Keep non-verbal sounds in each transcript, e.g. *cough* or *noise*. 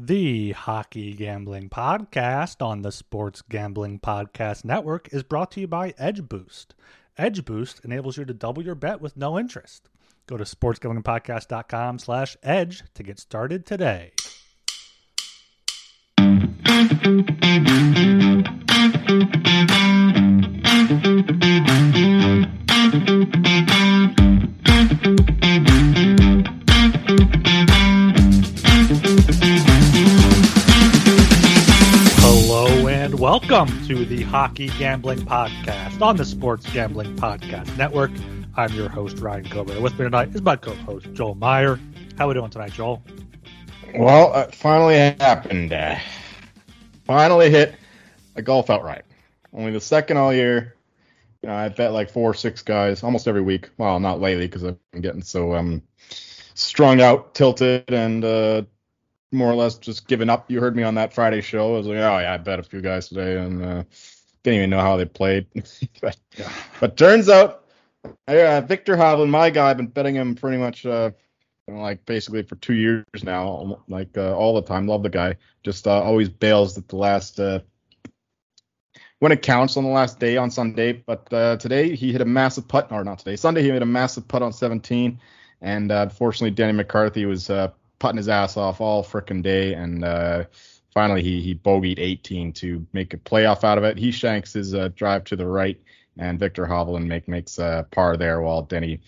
The Hockey Gambling Podcast on the Sports Gambling Podcast Network is brought to you by Edge Boost. Edge Boost enables you to double your bet with no interest. Go to sportsgamblingpodcast.com slash edge to get started today. Welcome to the Hockey Gambling Podcast on the Sports Gambling Podcast Network. I'm your host, Ryan Coburn. With me tonight is my co-host, Joel Meyer. How are we doing tonight, Joel? Well, it finally happened. Uh, finally hit a golf outright. Only the second all year. You know, I bet like four or six guys almost every week. Well, not lately because I've been getting so um strung out, tilted, and uh, more or less just giving up. You heard me on that Friday show. I was like, oh yeah, I bet a few guys today, and uh, didn't even know how they played. *laughs* but, but turns out, uh, Viktor Hovland, my guy, I've been betting him pretty much. Uh, like basically for two years now, like uh, all the time. Love the guy. Just uh, always bails at the last uh, when it counts on the last day on Sunday. But uh, today he hit a massive putt, or not today, Sunday he made a massive putt on 17, and uh, unfortunately Denny McCarthy was uh, putting his ass off all frickin' day, and uh, finally he he bogeyed 18 to make a playoff out of it. He shanks his uh, drive to the right, and Viktor Hovland make makes a par there while Denny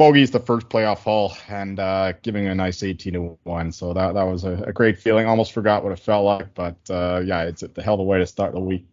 bogeys the first playoff hole and uh, giving a nice 18 to one. So that that was a, a, great feeling. Almost forgot what it felt like, but uh, yeah, it's the hell of a way to start the week.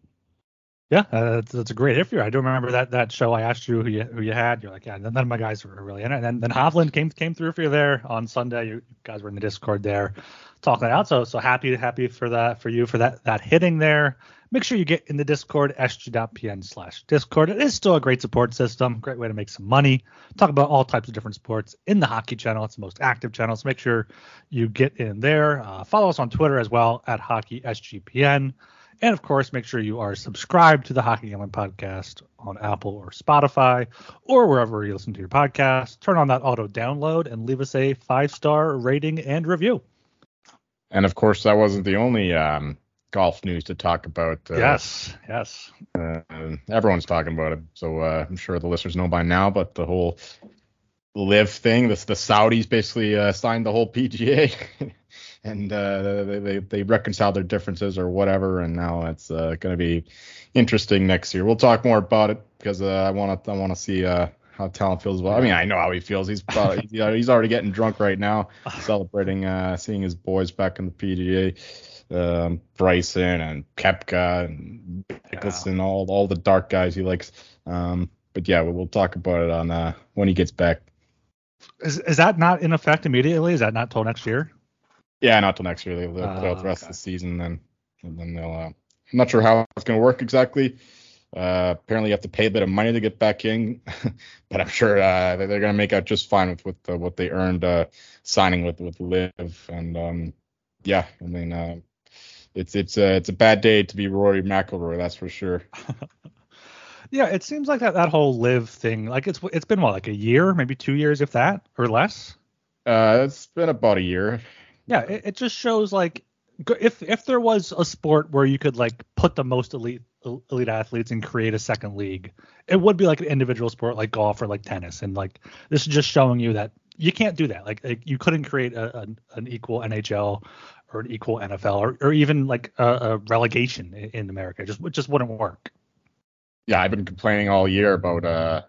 Yeah, uh, that's, that's, a great you. I do remember that that show. I asked you who you who you had. You're like, yeah, none of my guys were really in it. And then, then Hovland came came through for you there on Sunday. You guys were in the Discord there, talking it out. So so happy happy for that for you for that that hitting there. Make sure you get in the Discord sg.pn slash Discord. It is still a great support system. Great way to make some money. Talk about all types of different sports in the hockey channel. It's the most active channel. So make sure you get in there. Uh, follow us on Twitter as well at hockeysgpn. And of course, make sure you are subscribed to the Hockey Gambling Podcast on Apple or Spotify or wherever you listen to your podcast. Turn on that auto download and leave us a five star rating and review. And of course, that wasn't the only um, golf news to talk about. Uh, yes, yes. Uh, everyone's talking about it, so uh, I'm sure the listeners know by now. But the whole live thing, the, the Saudis basically uh, signed the whole PGA. *laughs* and uh, they, they, they reconcile their differences or whatever. And now it's uh, going to be interesting next year. We'll talk more about it because uh, I want to I want to see uh, how Talon feels. Well, I mean, I know how he feels. He's probably, he's already getting drunk right now, *sighs* celebrating uh, seeing his boys back in the PGA. Um, Bryson and Koepka and Mickelson, yeah. all all the dark guys he likes. Um, but yeah, we'll, we'll talk about it on uh, when he gets back. Is is that not in effect immediately? Is that not till next year? Yeah, not till next year. They'll, they'll play out the rest okay. of the season, then and then they'll. Uh, I'm not sure how it's going to work exactly. Uh, apparently, you have to pay a bit of money to get back in, *laughs* but I'm sure uh, they're going to make out just fine with, with uh, what they earned uh, signing with with LIV. And um, yeah, I mean, uh, it's it's a it's a bad day to be Rory McIlroy, that's for sure. *laughs* yeah, it seems like that that whole LIV thing, like it's it's been what like a year, maybe two years, if that, or less. Uh, it's been about a year. Yeah, it, it just shows like if if there was a sport where you could like put the most elite elite athletes and create a second league, it would be like an individual sport like golf or like tennis. And like this is just showing you that you can't do that. Like, like you couldn't create a, a, an equal NHL or an equal NFL or, or even like a, a relegation in, in America. It just it just wouldn't work. Yeah, I've been complaining all year about uh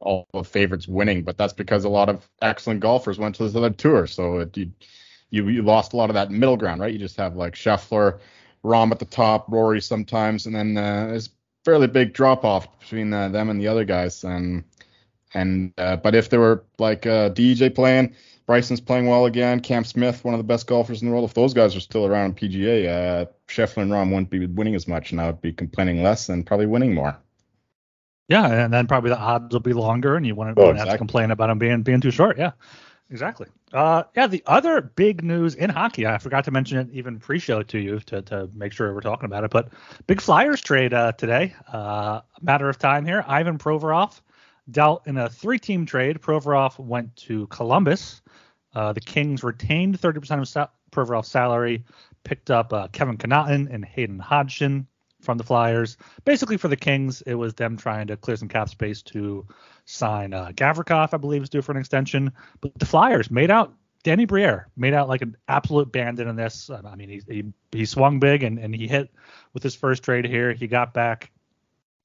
all the favorites winning, but that's because a lot of excellent golfers went to this other tour. So it, you you you lost a lot of that middle ground, right? You just have like Scheffler, Rahm at the top, Rory sometimes, and then uh, there's fairly big drop off between uh, them and the other guys. And and uh, but if there were like uh, DJ playing, Bryson's playing well again, Cam Smith, one of the best golfers in the world. If those guys are still around PGA, uh, Scheffler and Rahm wouldn't be winning as much, and I would be complaining less and probably winning more. Yeah, and then probably the odds will be longer, and you wouldn't, oh, exactly. have to complain about them being being too short. Yeah. Exactly. Uh, yeah, the other big news in hockey, I forgot to mention it even pre-show to you to, to make sure we're talking about it, but big Flyers trade uh, today. Uh, matter of time here. Ivan Provorov dealt in a three-team trade. Provorov went to Columbus. Uh, the Kings retained 30% of sa- Provorov's salary, picked up uh, Kevin Connauton and Hayden Hodgson from the Flyers. Basically, for the Kings, it was them trying to clear some cap space to sign uh, Gavrikov, I believe, is due for an extension. But the Flyers made out Danny Briere made out like an absolute bandit in this. I mean, he he, he swung big and, and he hit with his first trade here. He got back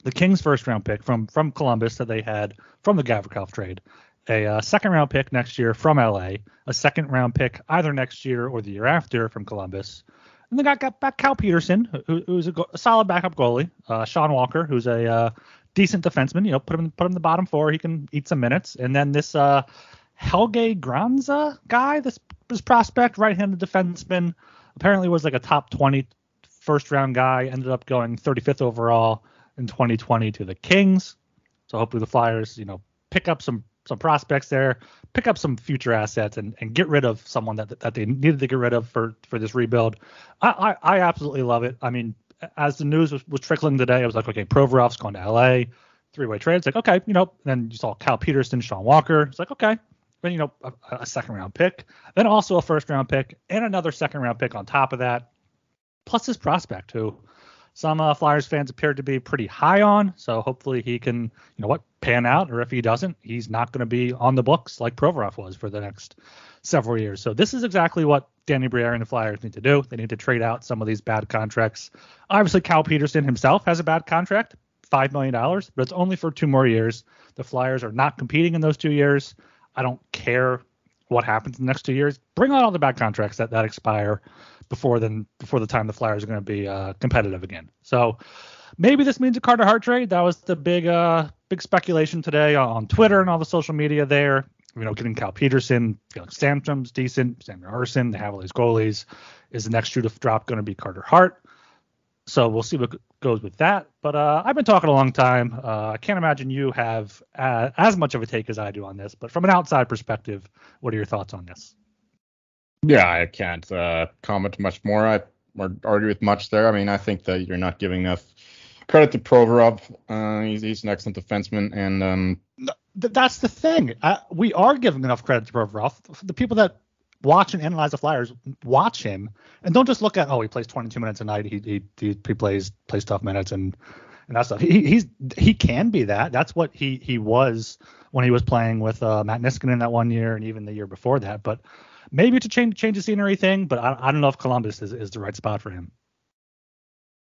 the Kings' first round pick from from Columbus that they had from the Gavrikov trade, a uh, second round pick next year from LA, a second round pick either next year or the year after from Columbus. And they got, got back Cal Petersen, who, who's a, go- a, solid backup goalie. Uh, Sean Walker, who's a uh, decent defenseman. You know, put him put him in the bottom four. He can eat some minutes. And then this uh, Helge Granza guy, this this prospect, right-handed defenseman, apparently was like a top 20 first round guy. Ended up going 35th overall in 2020 to the Kings. So hopefully the Flyers, you know, pick up some some prospects there, pick up some future assets, and, and get rid of someone that that they needed to get rid of for for this rebuild. I I, I absolutely love it. I mean, as the news was, was trickling today, I was like, okay, Provorov's going to LA, three way trade. It's like, okay, you know, then you saw Cal Petersen, Sean Walker. It's like, okay, then you know, a, a second round pick, then also a first round pick, and another second round pick on top of that, plus this prospect who some uh, Flyers fans appear to be pretty high on. So hopefully he can, you know what, pan out. Or if he doesn't, he's not going to be on the books like Provorov was for the next several years. So this is exactly what Danny Briere and the Flyers need to do. They need to trade out some of these bad contracts. Obviously, Cal Petersen himself has a bad contract, five million dollars, but it's only for two more years. The Flyers are not competing in those two years. I don't care what happens in the next two years. Bring on all the bad contracts that that expire before then before the time the Flyers are going to be uh, competitive again. So maybe this means a Carter Hart trade. That was the big uh, big speculation today on Twitter and all the social media there. You know, getting Cal Petersen, Felix Sandstrom's decent, Sam Ersson, all these goalies. Is the next shoe to drop going to be Carter Hart? So we'll see what goes with that. But uh, I've been talking a long time. Uh, I can't imagine you have uh, as much of a take as I do on this. But from an outside perspective, what are your thoughts on this? Yeah, I can't uh, comment much more. I or argue with much there. I mean, I think that you're not giving enough credit to Provorov. Uh, he's, he's an excellent defenseman, and um, that's the thing. We are giving enough credit to Provorov. The people that watch and analyze the Flyers, watch him, and don't just look at oh he plays 22 minutes a night. He he he, he plays plays tough minutes and and that stuff. He he's he can be that. That's what he he was when he was playing with uh, Matt Niskanen that one year and even the year before that. But maybe to change change the scenery thing, but I, I don't know if Columbus is, is the right spot for him.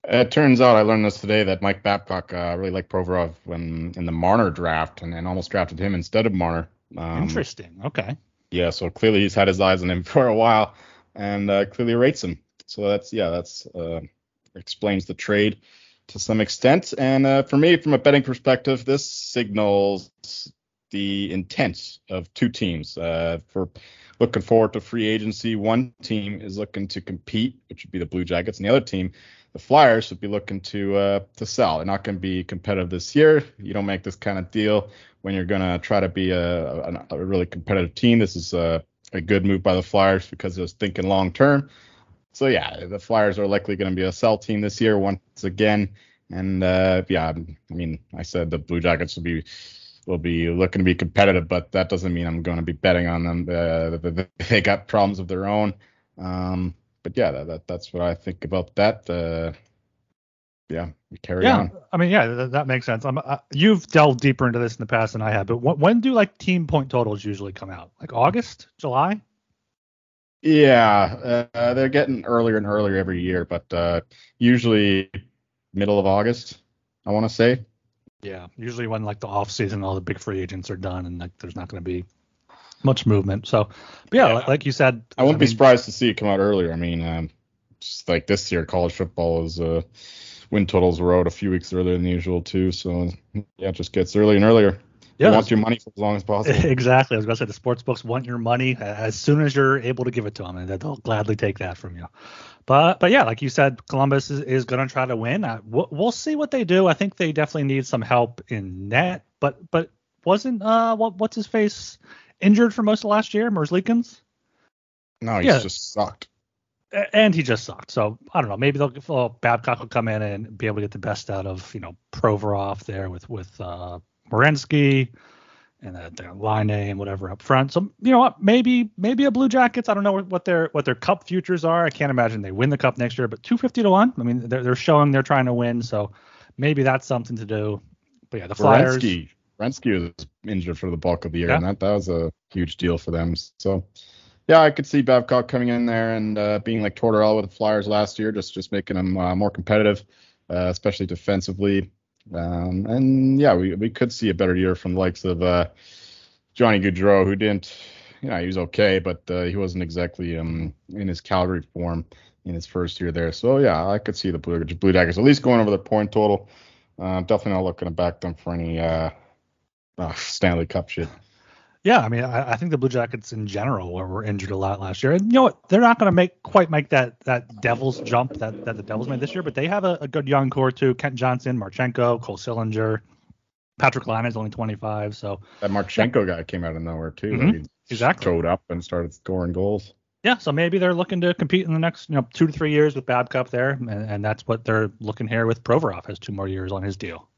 It turns out I learned this today that Mike Babcock uh, really liked Provorov when in the Marner draft and, and almost drafted him instead of Marner. Um, Interesting. Okay. Yeah, so clearly he's had his eyes on him *laughs* for a while and uh, clearly rates him. So that's yeah, that's uh, explains the trade to some extent. And uh, for me, from a betting perspective, this signals the intents of two teams. Uh, for looking forward to free agency, one team is looking to compete, which would be the Blue Jackets, and the other team, the Flyers, would be looking to uh, to sell. They're not going to be competitive this year. You don't make this kind of deal when you're going to try to be a, a, a, really competitive team. This is a, a good move by the Flyers because it was thinking long term. So yeah, the Flyers are likely going to be a sell team this year once again. And uh, yeah, I mean, I said the Blue Jackets would be will be looking to be competitive, but that doesn't mean I'm going to be betting on them. Uh, they got problems of their own. Um, but yeah, that, that, that's what I think about that. Uh, yeah, we carry yeah, on. I mean, yeah, that, that makes sense. Uh, you've delved deeper into this in the past than I have, but wh- when do like team point totals usually come out? Like August, July? Yeah, uh, they're getting earlier and earlier every year, but uh, usually middle of August, I want to say. Yeah, usually when like the off season, all the big free agents are done, and like there's not going to be much movement. So, yeah, yeah, like you said, I wouldn't I mean, be surprised to see it come out earlier. I mean, um, just like this year, college football is uh, win totals were out a few weeks earlier than usual too. So yeah, it just gets earlier and earlier. Yeah, you want your money for as long as possible. *laughs* Exactly. I was gonna say the sports books want your money as soon as you're able to give it to them, and they'll gladly take that from you. But but yeah, like you said, Columbus is, is going to try to win. Uh, we'll, we'll, see what they do. I think they definitely need some help in net. But but wasn't uh what what's his face injured for most of last year, Merzlikins? No, he's yeah. just sucked. And he just sucked. So I don't know. Maybe they'll well, Babcock will come in and be able to get the best out of you know Provorov there with with uh, Werenski and the, the Laine and whatever up front. So you know what? Maybe maybe a Blue Jackets. I don't know what their what their Cup futures are. I can't imagine they win the Cup next year. But 250 to one. I mean, they're they're showing they're trying to win. So maybe that's something to do. But yeah, the Flyers. Werenski was injured for the bulk of the year, Yeah. and that that was a huge deal for them. So. Yeah, I could see Babcock coming in there and uh, being like Tortorella with the Flyers last year, just just making them uh, more competitive, uh, especially defensively. Um, and yeah, we, we could see a better year from the likes of uh, Johnny Gaudreau, who didn't, you know, he was okay, but uh, he wasn't exactly um, in his Calgary form in his first year there. So yeah, I could see the Blue, Blue Jackets at least going over the point total. Uh, definitely not looking to back them for any uh, uh, Stanley Cup shit. Yeah, I mean, I, I think the Blue Jackets in general were, were injured a lot last year, and you know what? They're not going to make quite make that that Devils jump that, that the Devils made this year, but they have a, a good young core too. Kent Johnson, Marchenko, Cole Sillinger, Patrik Laine is only 25, so That Marchenko guy came out of nowhere too. Mhm, He exactly. showed up and started scoring goals. yeah, so maybe they're looking to compete in the next you know two to three years with Babcock there, and, and that's what they're looking here with Provorov has two more years on his deal.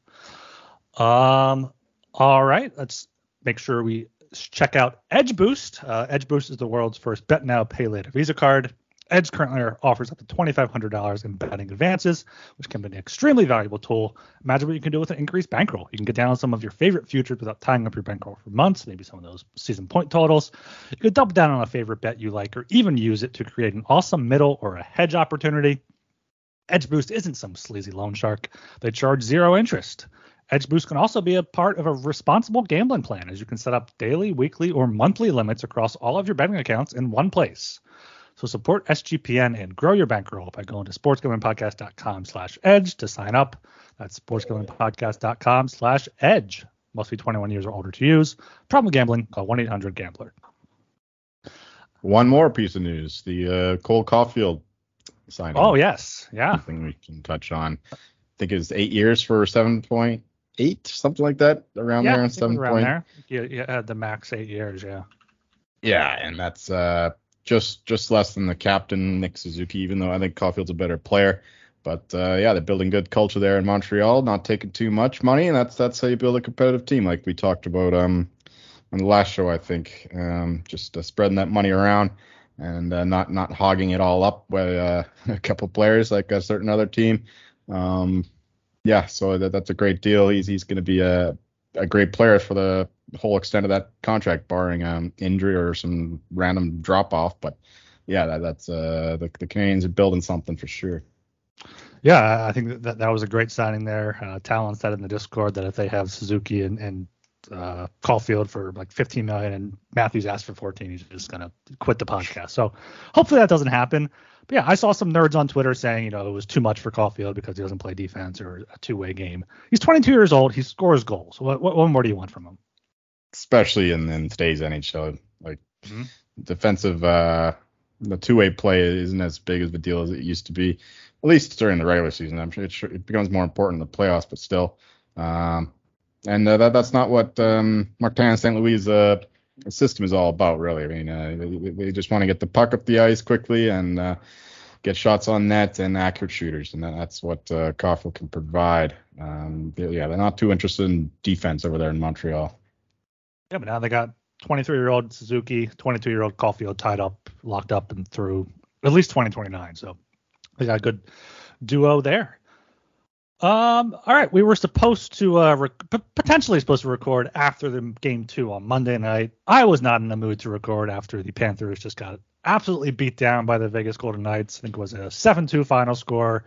Um, all right, let's make sure we check out Edge Boost. Uh, Edge Boost is the world's first bet now, pay later Visa card. Edge currently offers up to $2,500 in betting advances, which can be an extremely valuable tool. Imagine what you can do with an increased bankroll. You can get down on some of your favorite futures without tying up your bankroll for months, maybe some of those season point totals. You could double down on a favorite bet you like, or even use it to create an awesome middle or a hedge opportunity. Edge Boost isn't some sleazy loan shark. They charge zero interest. Edge Boost can also be a part of a responsible gambling plan, as you can set up daily, weekly, or monthly limits across all of your betting accounts in one place. So support SGPN and grow your bankroll by going to sportsgamblingpodcast.com slash edge to sign up. That's sportsgamblingpodcast.com slash edge. Must be 21 years or older to use. Problem gambling, call 1-800-GAMBLER. One more piece of news: the uh, Cole Caufield signing. Oh, yes. Yeah. Something we can touch on. I think it's eight years for seven point eight, something like that, around yeah, there, I think it seven around point. there. You, you had the max eight years, yeah. Yeah, and that's uh, just just less than the captain Nick Suzuki, even though I think Caufield's a better player. But uh, yeah, they're building good culture there in Montreal, not taking too much money, and that's that's how you build a competitive team, like we talked about um on the last show, I think. Um, just uh, spreading that money around and uh, not not hogging it all up by uh, *laughs* a couple players like a certain other team. Um, yeah, so that, that's a great deal. He's he's going to be a a great player for the whole extent of that contract, barring um, injury or some random drop off. But yeah, that, that's uh, the, the Canadiens are building something for sure. Yeah, I think that that was a great signing there. Uh, Talon said in the Discord that if they have Suzuki and, and uh, Caufield for like 15 million and Matthews asked for 14, he's just gonna quit the podcast. So hopefully that doesn't happen. But yeah, I saw some nerds on Twitter saying you know it was too much for Caufield because he doesn't play defense or a two-way game. He's 22 years old. He scores goals. What what, what more do you want from him? especially in, in today's NHL. Like Mhm. defensive, uh, the two way play isn't as big of a deal as it used to be, at least during the regular season. I'm sure it, sure- it becomes more important in the playoffs, but still. Um, and uh, that, that's not what um, Martin St. Louis' uh, system is all about, really. I mean, uh, they, they just want to get the puck up the ice quickly and uh, get shots on net and accurate shooters, and that- that's what uh, Caufield can provide. Um, they- yeah, they're not too interested in defense over there in Montreal. Yeah, but now they got 23-year-old Suzuki, 22-year-old Caufield tied up, locked up, and through at least 2029. So they got a good duo there. Um, all right, we were supposed to uh, rec- potentially supposed to record after the game two on Monday night. I was not in the mood to record after the Panthers just got absolutely beat down by the Vegas Golden Knights. I think it was a 7-2 final score.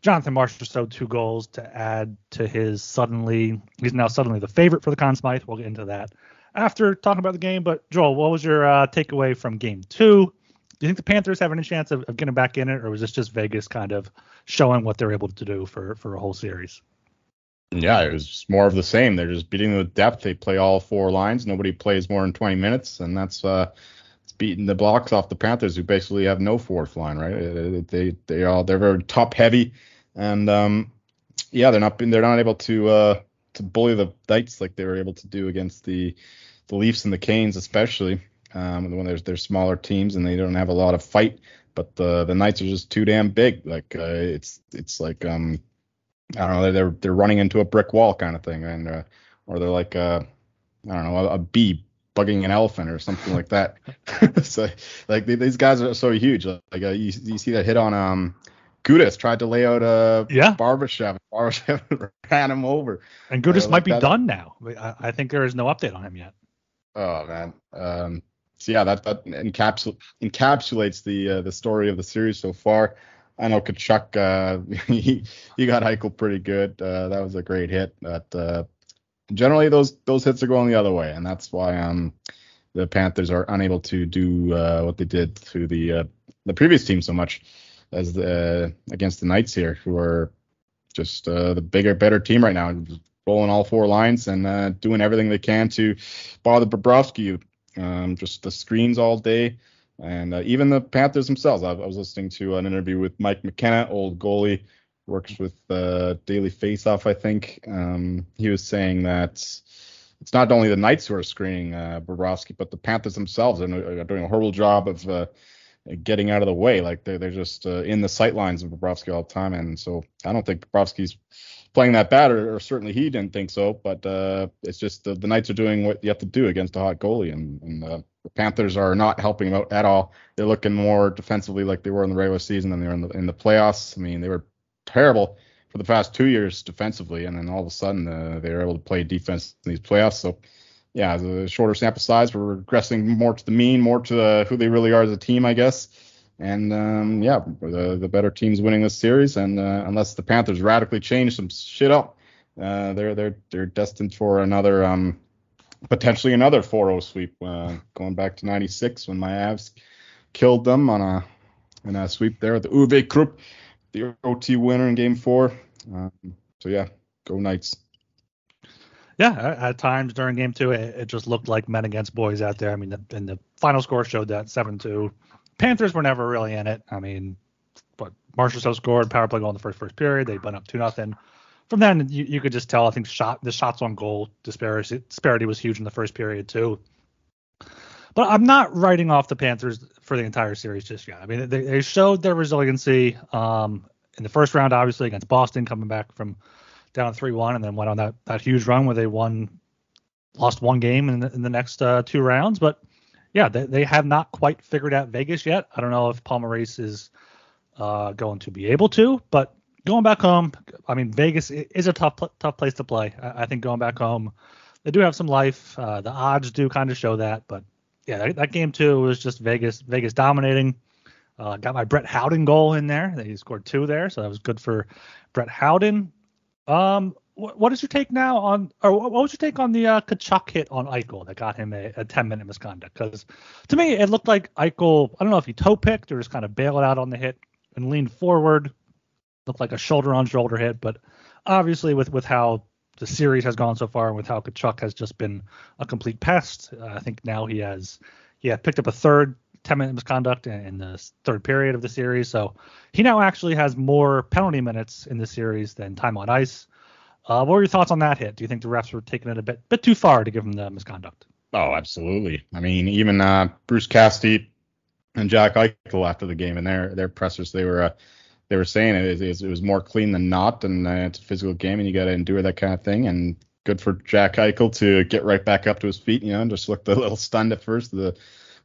Jonathan Marchessault scored two goals to add to his suddenly. He's now suddenly the favorite for the Conn Smythe. We'll get into that after talking about the game. But Joel, what was your uh, takeaway from game two? Do you think the Panthers have any chance of, of getting back in it, or was this just Vegas kind of showing what they're able to do for for a whole series? Yeah, it was more of the same. They're just beating with depth. They play all four lines. Nobody plays more than 20 minutes, and that's uh, it's beating the blocks off the Panthers, who basically have no fourth line, right? They they all they're very top heavy, and um, yeah, they're not they're not able to uh to bully the Knights like they were able to do against the the Leafs and the Canes, especially um, when there's there's smaller teams and they don't have a lot of fight. But the the Knights are just too damn big. Like uh, it's it's like um I don't know they're they're running into a brick wall kind of thing, and uh, or they're like uh I don't know a, a bee bugging an elephant or something like that. *laughs* so like these guys are so huge. Like uh, you, you see that hit on um Gudas tried to lay out a yeah. Barbashev. *laughs* Barbashev ran him over. And Gudas uh, might be that. done now. I, I, think there is no update on him yet. Oh man. Um, so yeah, that that encapsul- encapsulates the uh, the story of the series so far. I know Tkachuk, uh, *laughs* he he got Eichel pretty good. Uh, that was a great hit. But uh, generally, those those hits are going the other way, and that's why um the Panthers are unable to do uh, what they did to the uh, the previous team so much as the against the Knights here, who are just the bigger, better team right now, rolling all four lines and doing everything they can to bother Bobrovsky. Um, just the screens all day, and uh, even the Panthers themselves. I, I, was listening to an interview with Mike McKenna, old goalie, works with uh, Daily Faceoff, I think. Um, he was saying that it's not only the Knights who are screening uh, Bobrovsky, but the Panthers themselves are, are doing a horrible job of uh, getting out of the way. Like they're, they're just uh, in the sight lines of Bobrovsky all the time. And so I don't think Bobrovsky's playing that bad, or, or certainly he didn't think so. But uh, it's just the, the Knights are doing what you have to do against a hot goalie, and, and uh, the Panthers are not helping him out at all. They're looking more defensively like they were in the regular season than they were in the, in the playoffs. I mean, they were terrible for the past two years defensively, and then all of a sudden uh, they were able to play defense in these playoffs. So yeah, the shorter sample size, we're regressing more to the mean, more to the, who they really are as a team, I guess. And um, yeah, the the better teams winning this series, and uh, unless the Panthers radically change some shit up, uh, they're they're they're destined for another um, potentially another 4-0 sweep, uh, going back to '96 when my Avs killed them on a in a sweep there at the Uwe Krupp, the OT winner in Game Four. Um, so yeah, go Knights yeah, at times during game two, it, it, just looked like men against boys out there. I mean, the, and the final score showed that 7 2. Panthers were never really in it. I mean, but Marchessault scored, power play goal in the first first period. They went up 2 nothing. From then, you, you, could just tell, I think, shot the shots on goal disparity, disparity was huge in the first period, too. But I'm not writing off the Panthers for the entire series just yet. I mean, they, they showed their resiliency um, in the first round, obviously, against Boston, coming back from down three one, and then went on that that huge run where they won, lost one game in the, in the next uh, two rounds. But yeah, they, they have not quite figured out Vegas yet. I don't know if Paul Maurice is uh, going to be able to, but going back home, I mean Vegas is a tough tough place to play. I, I think going back home, they do have some life. Uh, the odds do kind of show that, but yeah, that, that game too was just Vegas Vegas dominating. Uh, got my Brett Howden goal in there. He scored two there, so that was good for Brett Howden. Um, what, is your take now on, or what was your take on the uh, Tkachuk hit on Eichel that got him a, a 10 minute misconduct? Because to me, it looked like Eichel, I don't know if he toe picked or just kind of bailed out on the hit and leaned forward. Looked like a shoulder on shoulder hit, but obviously with with how the series has gone so far and with how Tkachuk has just been a complete pest, uh, I think now he has yeah, picked up a third 10 minute misconduct in the third period of the series. So he now actually has more penalty minutes in the series than time on ice. Uh, what were your thoughts on that hit? Do you think the refs were taking it a bit bit too far to give him the misconduct? Oh, absolutely. I mean, even uh, Bruce Cassidy and Jack Eichel after the game and their their pressers, they were uh, they were saying it, it, it, was more clean than not, and uh, it's a physical game, and you got to endure that kind of thing. And good for Jack Eichel to get right back up to his feet, you know, and just looked a little stunned at first. The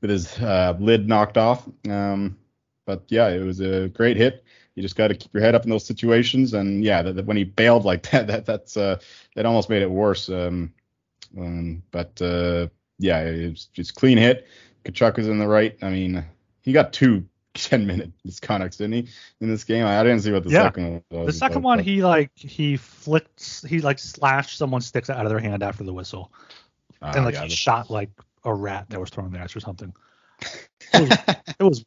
with his uh, lid knocked off. Um, but yeah, it was a great hit. You just got to keep your head up in those situations. And yeah, that, that when he bailed like that, *laughs* that that's uh, that almost made it worse. Um, um, but uh, yeah, it's just clean hit. Tkachuk was in the right. I mean, he got two *laughs* 10 minute misconducts, didn't he, in this game? I, I didn't see what the yeah. second one was. The second one, he like he flicked, he like slashed someone's sticks out of their hand after the whistle, uh, and like yeah, he shot like a rat that was throwing the ice or something. *laughs* It was, it was.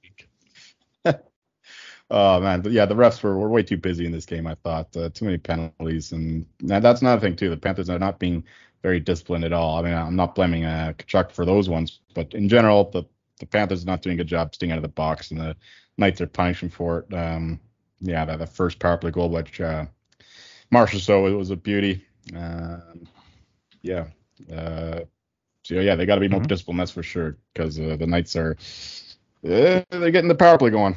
Oh man, yeah, the refs were, were way too busy in this game. I thought uh, too many penalties, and that's another thing too. The Panthers are not being very disciplined at all. I mean, I'm not blaming uh, Tkachuk for those ones, but in general, the the Panthers are not doing a good job staying out of the box, and the Knights are punishing for it. Um, yeah, that the first power play goal, which uh, Marchessault, it was a beauty. Uh, yeah, uh, so yeah, they got to be more mm-hmm. disciplined, that's for sure, because uh, the Knights are uh, they're getting the power play going.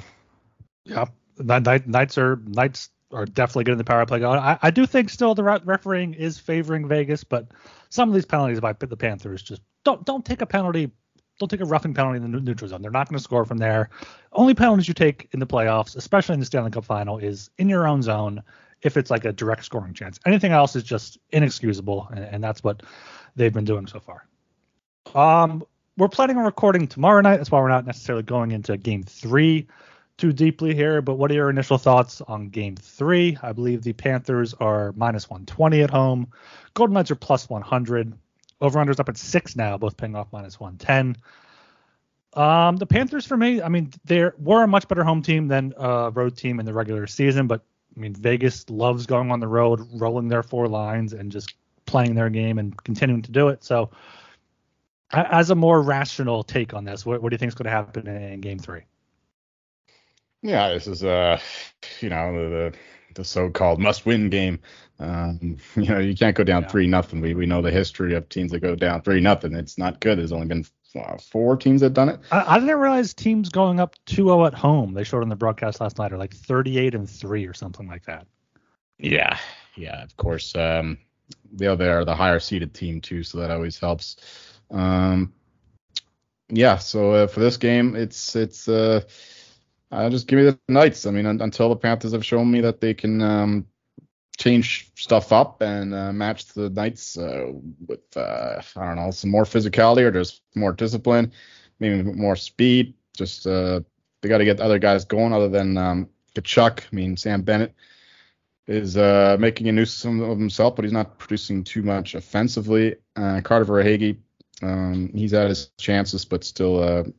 Yeah, the Knights are Knights are definitely getting the power play going. I, I do think still the refereeing is favoring Vegas, but some of these penalties by the Panthers just don't don't take a penalty. Don't take a roughing penalty in the neutral zone. They're not going to score from there. Only penalties you take in the playoffs, especially in the Stanley Cup final, is in your own zone if it's like a direct scoring chance. Anything else is just inexcusable, and, and that's what they've been doing so far. Um, we're planning on recording tomorrow night. That's why we're not necessarily going into game three too deeply here. But what are your initial thoughts on game three? I believe the Panthers are minus 120 at home. Golden Knights are plus 100. Over unders up at six now, both paying off minus 110. Um, the Panthers for me, I mean, they were a much better home team than a road team in the regular season, but I mean, Vegas loves going on the road, rolling their four lines, and just playing their game and continuing to do it. So, as a more rational take on this, what, what do you think is going to happen in, Game Three? Yeah, this is uh, you know, the the so-called must-win game. Um, *laughs* you know, you can't go down three nothing. We we know the history of teams that go down three nothing. It's not good. There's only been uh, four teams that done it. I, I, didn't realize teams going up 2-0 at home. They showed on the broadcast last night are like 38 and three or something like that. Yeah, yeah. Of course, um, they are the higher seeded team too, so that always helps. Um, yeah. So uh, for this game, it's it's uh, uh, just give me the Knights. I mean, un- until the Panthers have shown me that they can um, change stuff up and uh, match the Knights uh, with uh, I don't know some more physicality or just more discipline, maybe more speed. Just uh, they got to get other guys going other than um, Tkachuk. I mean Sam Bennett is uh, making a nuisance of himself, but he's not producing too much offensively. Carter Verhaeghe, um, he's had his chances, but still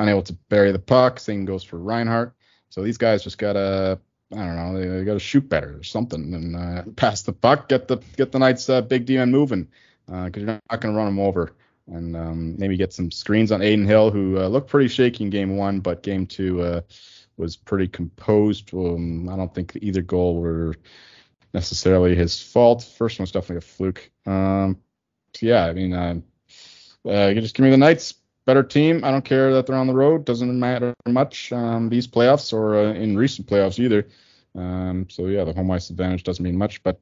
unable to bury the puck. Same goes for Reinhart. So these guys just gotta I don't know, they, they got to shoot better or something and uh, *laughs* pass the puck, get the get the Knights uh, big demon moving because uh, you're not to run them over. And um, maybe get some screens on Adin Hill, who uh, looked pretty shaky in game one, but game two uh, was pretty composed. Um, I don't think either goal were necessarily his fault. First one was definitely a fluke. Um, yeah, I mean, uh, uh, just give me the Knights better team. I don't care that they're on the road. Doesn't matter much um, these playoffs or uh, in recent playoffs either. Um, so yeah, the home ice advantage doesn't mean much, but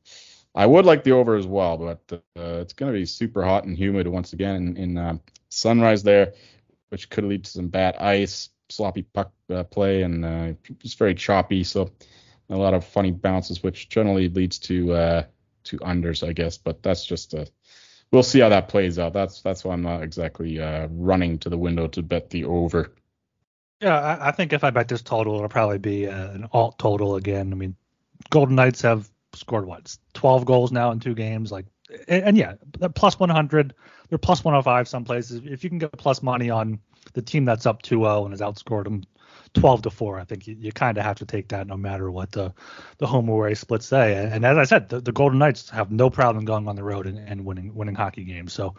I would like the over as well. But uh, it's going to be super hot and humid once again in, in uh, Sunrise there, which could lead to some bad ice, sloppy puck uh, play, and uh, just very choppy. So a lot of funny bounces, which generally leads to uh, to unders, I guess. But that's just a we'll see how that plays out. That's that's why I'm not exactly uh, running to the window to bet the over. Yeah, I, I think if I bet this total, it'll probably be uh, an alt total again. I mean, Golden Knights have scored what 12 goals now in two games. Like, and, and yeah, plus 100. They're plus 105 some places. If you can get plus money on the team that's up 2-0 and has outscored them 12 to 4. I think you, you kind of have to take that no matter what the the home away splits say. And, and, as I said, the, the, Golden Knights have no problem going on the road and, and winning winning hockey games. So,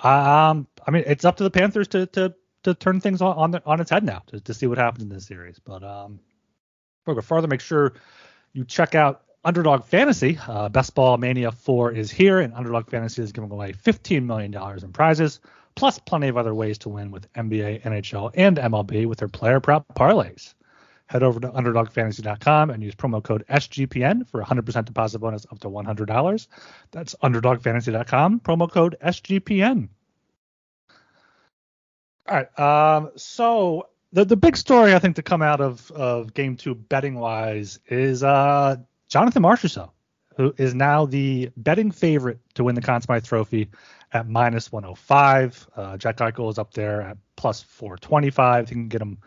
um, I mean, it's up to the Panthers to to to turn things on on, the, on its head now to, to see what happens in this series. But um, go further, make sure you check out Underdog Fantasy. Uh, Best Ball Mania 4 is here, and Underdog Fantasy is giving away $15 million in prizes plus plenty of other ways to win with NBA, NHL, and MLB with their player prop parlays. Head over to UnderdogFantasy.com and use promo code SGPN for 100% deposit bonus up to $100. That's UnderdogFantasy.com, promo code SGPN. All right. Um, so the the big story I think to come out of of Game Two betting wise is uh, Jonathan Marchessault, who is now the betting favorite to win the Conn Smythe Trophy at minus 105. Uh, Jack Eichel is up there at plus 425. You can get him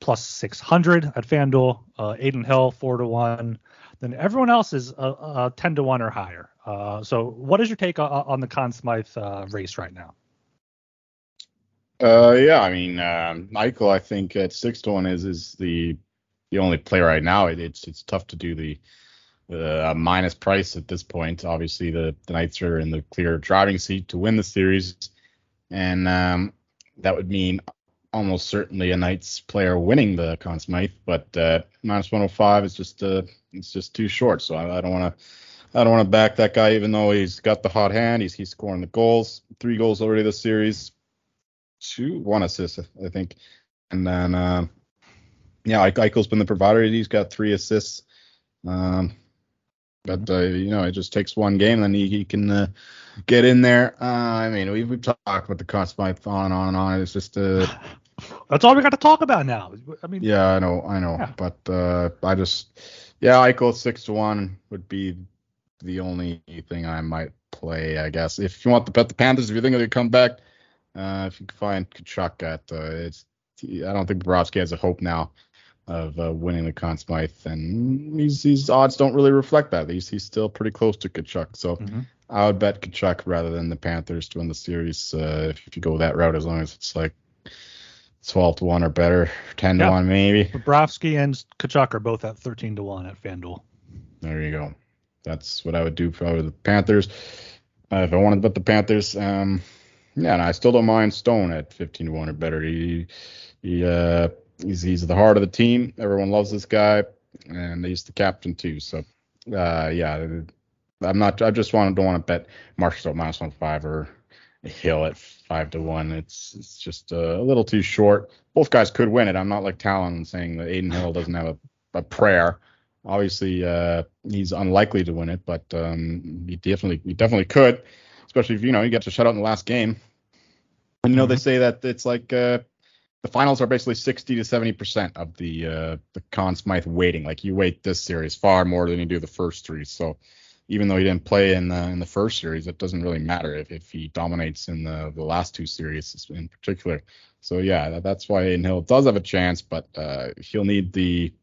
plus 600 at FanDuel. Uh, Adin Hill, 4 to 1. Then everyone else is uh, uh 10 to 1 or higher. Uh, so, what is your take on, on the Conn Smythe uh, race right now? Uh, yeah, I mean, um, Eichel, I think at 6 to 1 is is the the only play right now. It, it's it's tough to do the uh, minus price at this point. Obviously, the, the Knights are in the clear driving seat to win the series, and um, that would mean almost certainly a Knights player winning the Conn Smythe. But uh, minus 105 is just uh, it's just too short. So I, I don't want to. I don't want to back that guy, even though he's got the hot hand. He's he's scoring the goals, three goals already this series, two, one assist, I think, and then uh, yeah, Eichel's been the provider. He's got three assists Um, but uh, you know, it just takes one game, then he, he can uh, get in there. Uh, I mean, we've, we've talked about the Conn Smythe on and on and on. It's just uh, *sighs* that's all we got to talk about now. I mean, yeah, I know, I know, yeah. but uh, I just, yeah, I Eichel six to one would be the only thing I might play, I guess. If you want to bet the Panthers, if you think they'll come back, uh, if you can find Tkachuk at, uh, it's, I don't think Bobrovsky has a hope now of uh, winning the Conn Smythe, and these these odds don't really reflect that. He's he's still pretty close to Tkachuk, so mm-hmm. I would bet Tkachuk rather than the Panthers to win the series uh, if you go that route, as long as it's like 12 to 1 or better, 10 yep. to 1 maybe. Bobrovsky and Tkachuk are both at 13 to 1 at FanDuel. There you go. That's what I would do for the Panthers. Uh, if I wanted to bet the Panthers, um, yeah, and I still don't mind Stone at 15 to 1 or better. He, he, uh, he's, he's the heart of the team. Everyone loves this guy, and he's the captain too. So, uh, yeah, I'm not, I just want, don't want to bet Marchessault minus one five or Hill at five to one. It's it's just a little too short. Both guys could win it. I'm not like Talon saying that Adin Hill doesn't have a, a prayer. Obviously, uh, he's unlikely to win it, but um, he definitely he definitely could, especially if you know he gets to shut out in the last game. And you know mm-hmm. they say that it's like uh, the finals are basically 60 to 70 percent of the uh, the Conn Smythe waiting. Like you wait this series far more than you do the first three. So even though he didn't play in the in the first series, it doesn't really matter if, if he dominates in the the last two series in particular. So yeah, that's why Adin Hill does have a chance, but uh, he'll need the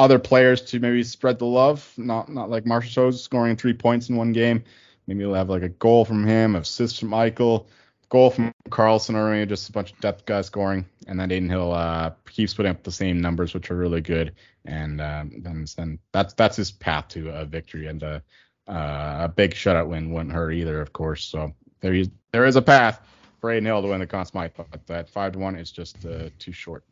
other players to maybe spread the love. Not not like Marchessault scoring three points in one game. Maybe he'll have like a goal from him, assist from Eichel, goal from Karlsson or just a bunch of depth guys scoring, and then Adin Hill uh, keeps putting up the same numbers, which are really good, and um, then, then that's that's his path to a victory. And uh, uh, a big shutout win wouldn't hurt either, of course. So there is there is a path for Adin Hill to win the Conn Smythe, but that five to one is just uh, too short.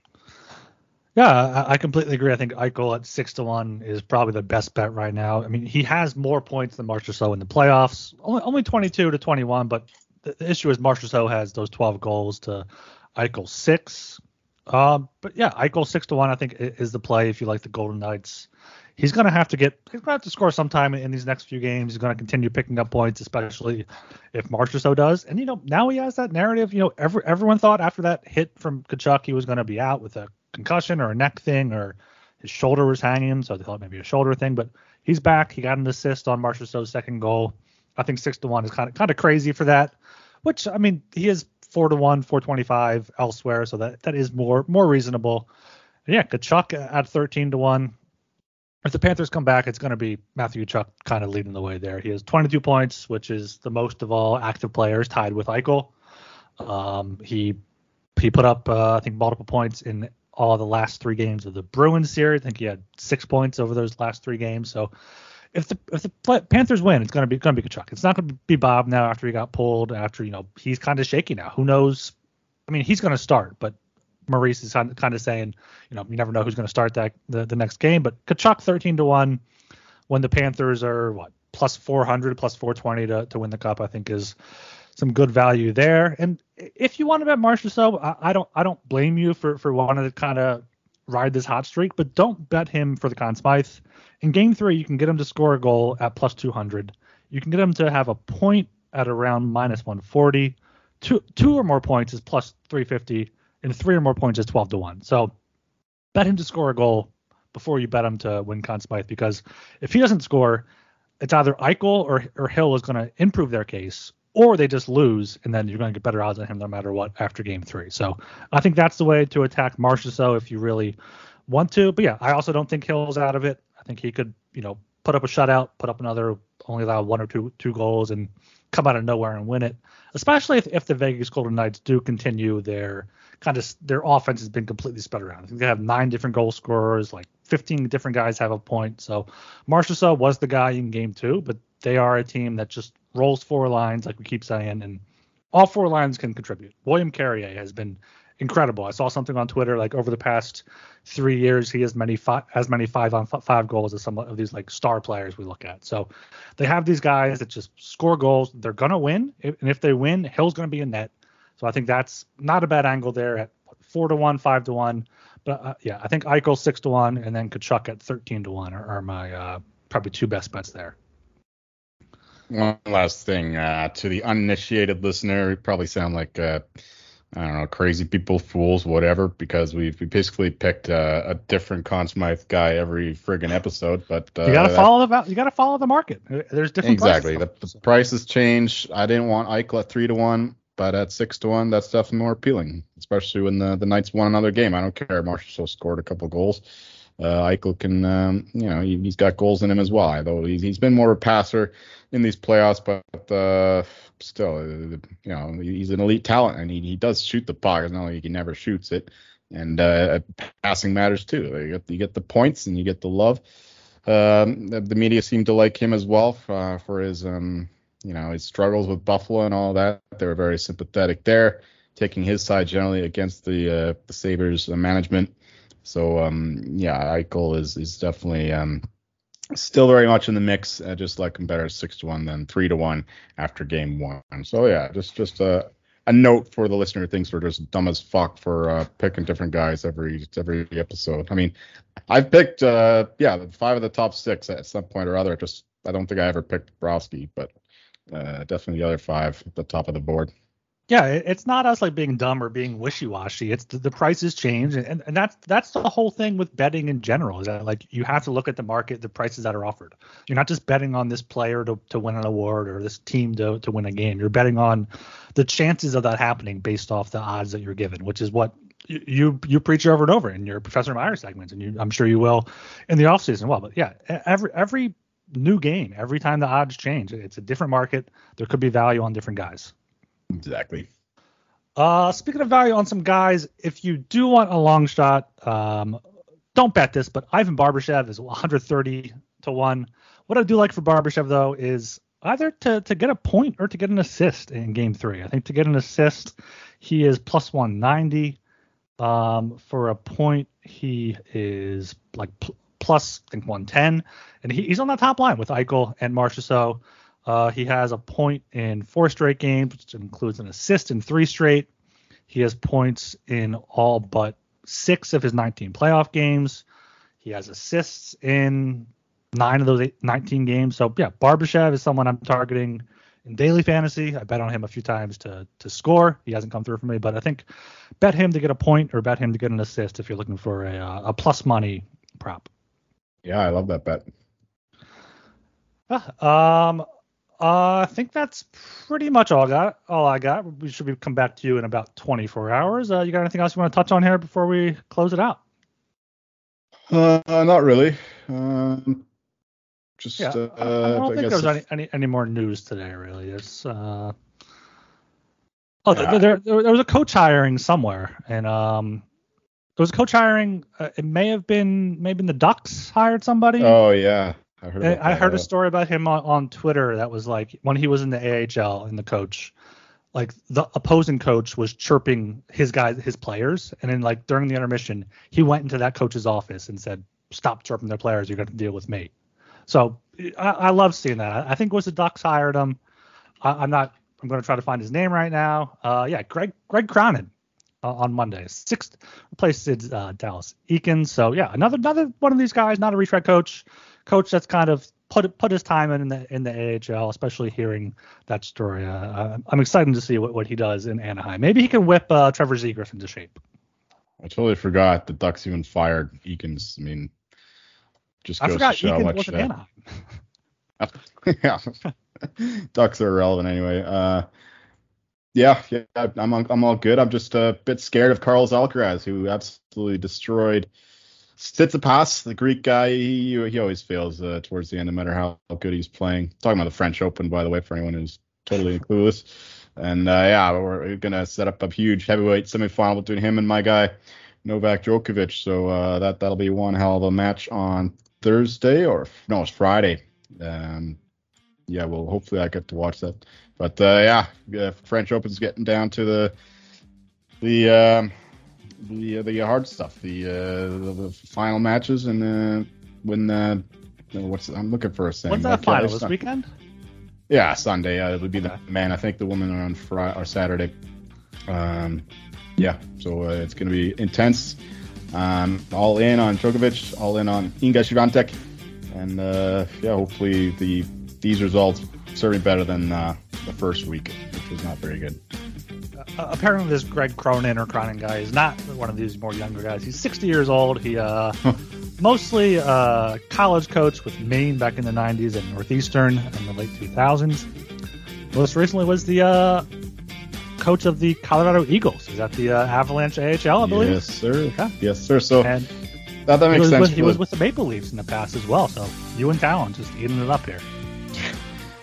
Yeah, I completely agree. I think Eichel at six to one is probably the best bet right now. I mean, he has more points than Marchessault in the playoffs, only, only 22 to 21. But the, the issue is Marchessault has those 12 goals to Eichel six. Um, but yeah, Eichel six to one, I think is the play if you like the Golden Knights he's going to have to get he's to have to score sometime in these next few games. He's going to continue picking up points, especially if Marchessault does. And you know now he has that narrative. You know, every, everyone thought after that hit from Tkachuk he was going to be out with a concussion or a neck thing or his shoulder was hanging, so they thought maybe a shoulder thing. But he's back. He got an assist on Marchessault's second goal. I think six to one is kind of kind of crazy for that. Which I mean, he is four to one, four twenty five elsewhere, so that that is more more reasonable. And yeah, Tkachuk at thirteen to one if the Panthers come back, it's going to be Matthew Tkachuk kind of leading the way there. He has 22 points, which is the most of all active players, tied with Eichel. Um, he he put up uh, I think multiple points in all the last three games of the Bruins series. I think he had six points over those last three games. So if the if the Panthers win, it's to be to be Tkachuk. It's not to be Bob now after he got pulled. After you know he's kind of shaky now. Who knows? I mean, he's to start, but Maurice is kind of saying, you know, you never know who's to start that the, the next game. But Tkachuk 13 to one when the Panthers are what plus 400 plus 420 to, to win the cup, I think is some good value there. And if you want to bet Marchessault, I, I don't I don't blame you for for wanting to kind of ride this hot streak, but don't bet him for the Conn Smythe. In game three, you can get him to score a goal at plus 200. You can get him to have a point at around minus 140. Two two or more points is plus 350 and three or more points is 12 to 1. So bet him to score a goal before you bet him to win Conn Smythe because if he doesn't score, it's either Eichel or, or Hill is going to improve their case or they just lose and then you're going to get better odds on him no matter what after game three. So I think that's the way to attack Marchessault if you really want to. But yeah, I also don't think Hill's out of it. I think he could, you know, put up a shutout, put up another only allow one or two two goals and come out of nowhere and win it. Especially if, if the Vegas Golden Knights do continue their kind of their offense has been completely spread around. I think they have nine different goal scorers, like 15 different guys have a point. So Marchessault was the guy in game two, but they are a team that just rolls four lines, like we keep saying, and all four lines can contribute. William Carrier has been incredible. I saw something on Twitter like over the past three years, he has many five, as many five on five goals as some of these like star players we look at. So they have these guys that just score goals. They're gonna win, and if they win, Hill's gonna be in net. So I think that's not a bad angle there at four to one, five to one. But uh, yeah, I think Eichel six to one, and then Tkachuk at thirteen to one are, are my uh, probably two best bets there. One last thing uh, to the uninitiated listener, we probably sound like uh, I don't know, crazy people, fools, whatever, because we've we basically picked uh, a different Conn Smythe guy every friggin' episode. But uh, you gotta follow the you gotta follow the market. There's different exactly. The, the prices change. I didn't want Eichel at three to one, but at six to one, that's definitely more appealing, especially when the the Knights won another game. I don't care. Marchessault scored a couple goals. Uh, Eichel can, um, you know, he, has got goals in him as well. Though he's, he's been more of a passer in these playoffs, but uh, still, uh, you know, he's an elite talent and he, he does shoot the puck. It's not like he never shoots it. And uh, passing matters too. You get, you get the points and you get the love. Um, the, media seemed to like him as well uh, for his, um, you know, his struggles with Buffalo and all that. They were very sympathetic there, taking his side generally against the uh, the Sabres management. So um, yeah, Eichel is is definitely um, still very much in the mix. I just like him better six to one than three to one after game one. So yeah, just just a a note for the listener who thinks we're just dumb as fuck for uh, picking different guys every every episode. I mean, I've picked uh, yeah five of the top six at some point or other. Just I don't think I ever picked Bobrovsky, but uh, definitely the other five at the top of the board yeah, it's not us like being dumb or being wishy-washy. It's the, the prices change, and, and that's that's the whole thing with betting in general. Is that like you have to look at the market, the prices that are offered. You're not just betting on this player to, to win an award or this team to, to win a game. You're betting on the chances of that happening based off the odds that you're given, which is what you you preach over and over in your Professor Meyer segments, and you, I'm sure you will in the offseason. Well, but yeah, every every new game, every time the odds change, it's a different market. There could be value on different guys. Exactly. Uh, speaking of value on some guys, if you do want a long shot, um, don't bet this, but Ivan Barbashev is 130 to one. What I do like for Barbashev though is either to to get a point or to get an assist in Game Three. I think to get an assist, he is plus 190. Um, for a point, he is like pl- plus I think 110, and he, he's on the top line with Eichel and Marchessault. Uh, he has a point in four straight games, which includes an assist in three straight. He has points in all but six of his 19 playoff games. He has assists in nine of those eight, 19 games. So yeah, Barbashev is someone I'm targeting in daily fantasy. I bet on him a few times to to score. He hasn't come through for me, but I think bet him to get a point or bet him to get an assist if you're looking for a uh, a plus money prop. Yeah, I love that bet. Um, uh, I think that's pretty much all I got. All I got. We should be come back to you in about 24 hours. Uh, you got anything else you want to touch on here before we close it out? Uh, not really. Um, just yeah, uh, I don't I think there's any, any, any more news today. Really, there's uh. Oh, yeah. there, there, there was a coach hiring somewhere, and um, there was a coach hiring. Uh, it may have been maybe the Ducks hired somebody. Oh yeah, I heard, I heard a story about him on, on Twitter that was like when he was in the AHL and the coach, like the opposing coach was chirping his guys, his players, and then like during the intermission, he went into that coach's office and said, "Stop chirping their players. You're going to deal with me." So I, I love seeing that. I think it was the Ducks hired him. I, am not. I'm going to try to find his name right now. Uh, yeah, Greg Greg Cronin uh, on Monday. Sixth replaced uh, Dallas Eakins. So yeah, another another one of these guys, not a retread coach coach that's kind of put put his time in the in the AHL, especially hearing that story. Uh, I'm excited to see what, what he does in Anaheim. Maybe he can whip uh, Trevor Zegras into shape. I totally forgot the Ducks even fired Eakins. I mean, just goes I forgot to show Eakins much that. *laughs* yeah, *laughs* Ducks are irrelevant anyway. Yeah, yeah, I'm I'm all good. I'm just a bit scared of Carlos Alcaraz, who absolutely destroyed Tsitsipas, the Greek guy, he, he always fails uh, towards the end, no matter how good he's playing. Talking about the French Open, by the way, for anyone who's totally clueless. And uh, yeah, we're gonna set up a huge heavyweight semifinal between him and my guy Novak Djokovic. So uh, that that'll be one hell of a match on Thursday or no, it's Friday. Um, yeah, well, hopefully I get to watch that. But uh, yeah, French Open's getting down to the the um, the uh, the hard stuff, the, uh, the, the final matches, and uh, when uh, what's I'm looking for a saying. When's that final? This weekend? Yeah, Sunday. Uh, it would be the man. I think the women are on Friday or Saturday. Um, yeah, so uh, it's going to be intense. Um, all in on Djokovic, all in on Iga Swiatek, and uh, yeah, hopefully the these results me better than uh, the first week, which was not very good. Uh, apparently, this Greg Cronin or Cronin guy is not one of these more younger guys. He's 60 years old. He uh, *laughs* mostly uh, college coach with Maine back in the 90s and Northeastern in the late 2000s. Most recently was the uh, coach of the Colorado Eagles. He's at the uh, Avalanche AHL, I believe. Yes, sir. Okay. Yes, sir. So And that, that he makes was, sense. with, he was with the Maple Leafs in the past as well. So you and Talon just eating it up here.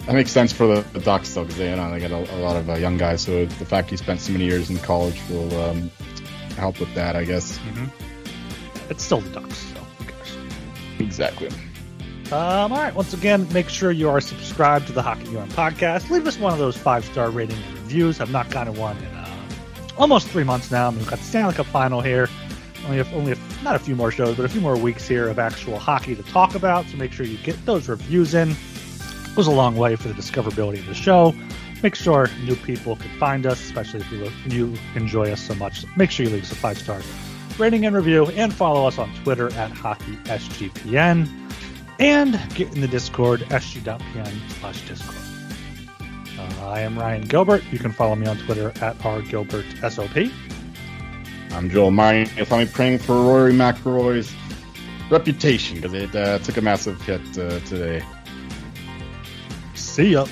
That makes sense for the, the Ducks though, because they, you know, they got a, a lot of uh, young guys. So the fact he spent so many years in college will um, help with that, I guess. It's still the Ducks, so who cares? Exactly. Um, all right. Once again, make sure you are subscribed to the Hockey Urine podcast. Leave us one of those five star ratings and reviews. I've not gotten one in uh, almost three months now. I mean, we've got the Stanley Cup final here. Only have, only have, not a few more shows, but a few more weeks here of actual hockey to talk about. So make sure you get those reviews in. Goes a long way for the discoverability of the show. Make sure new people can find us, especially if you, look, you enjoy us so much. Make sure you leave us a five star rating and review, and follow us on Twitter at HockeySGPN, and get in the Discord, sg.pn slash Discord. Uh, I am Ryan Gilbert. You can follow me on Twitter at rgilbertsop. I'm Joel Martin. Find me praying for Rory McIlroy's reputation because it uh, took a massive hit uh, today. See ya.